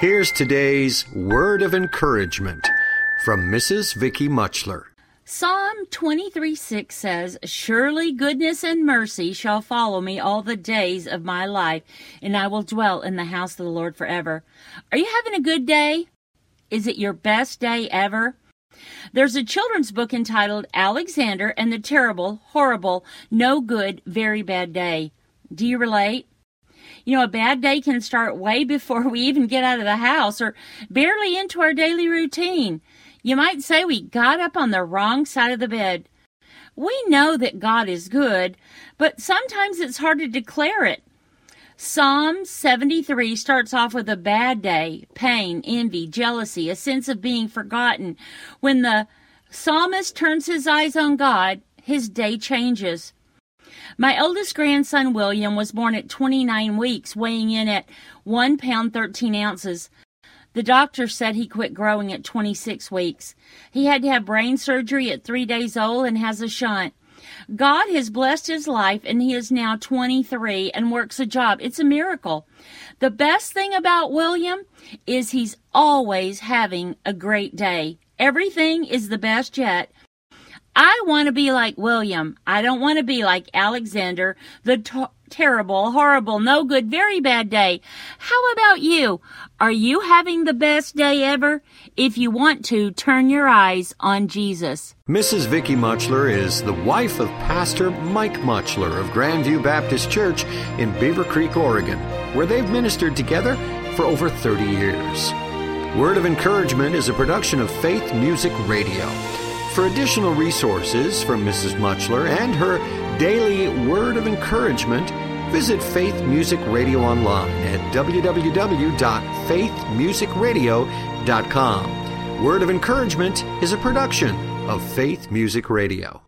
Here's today's word of encouragement from Mrs. Vicky Muchler. Psalm 23 6 says, Surely goodness and mercy shall follow me all the days of my life, and I will dwell in the house of the Lord forever. Are you having a good day? Is it your best day ever? There's a children's book entitled Alexander and the Terrible, Horrible, No Good, Very Bad Day. Do you relate? You know, a bad day can start way before we even get out of the house or barely into our daily routine. You might say we got up on the wrong side of the bed. We know that God is good, but sometimes it's hard to declare it. Psalm 73 starts off with a bad day, pain, envy, jealousy, a sense of being forgotten. When the psalmist turns his eyes on God, his day changes. My oldest grandson, William, was born at 29 weeks, weighing in at 1 pound 13 ounces. The doctor said he quit growing at 26 weeks. He had to have brain surgery at three days old and has a shunt. God has blessed his life and he is now 23 and works a job. It's a miracle. The best thing about William is he's always having a great day. Everything is the best yet. I want to be like William. I don't want to be like Alexander, the terrible, horrible, no good, very bad day. How about you? Are you having the best day ever? If you want to, turn your eyes on Jesus. Mrs. Vicky Muchler is the wife of Pastor Mike Muchler of Grandview Baptist Church in Beaver Creek, Oregon, where they've ministered together for over 30 years. Word of Encouragement is a production of Faith Music Radio. For additional resources from Mrs. Muchler and her daily word of encouragement, visit Faith Music Radio online at www.faithmusicradio.com. Word of Encouragement is a production of Faith Music Radio.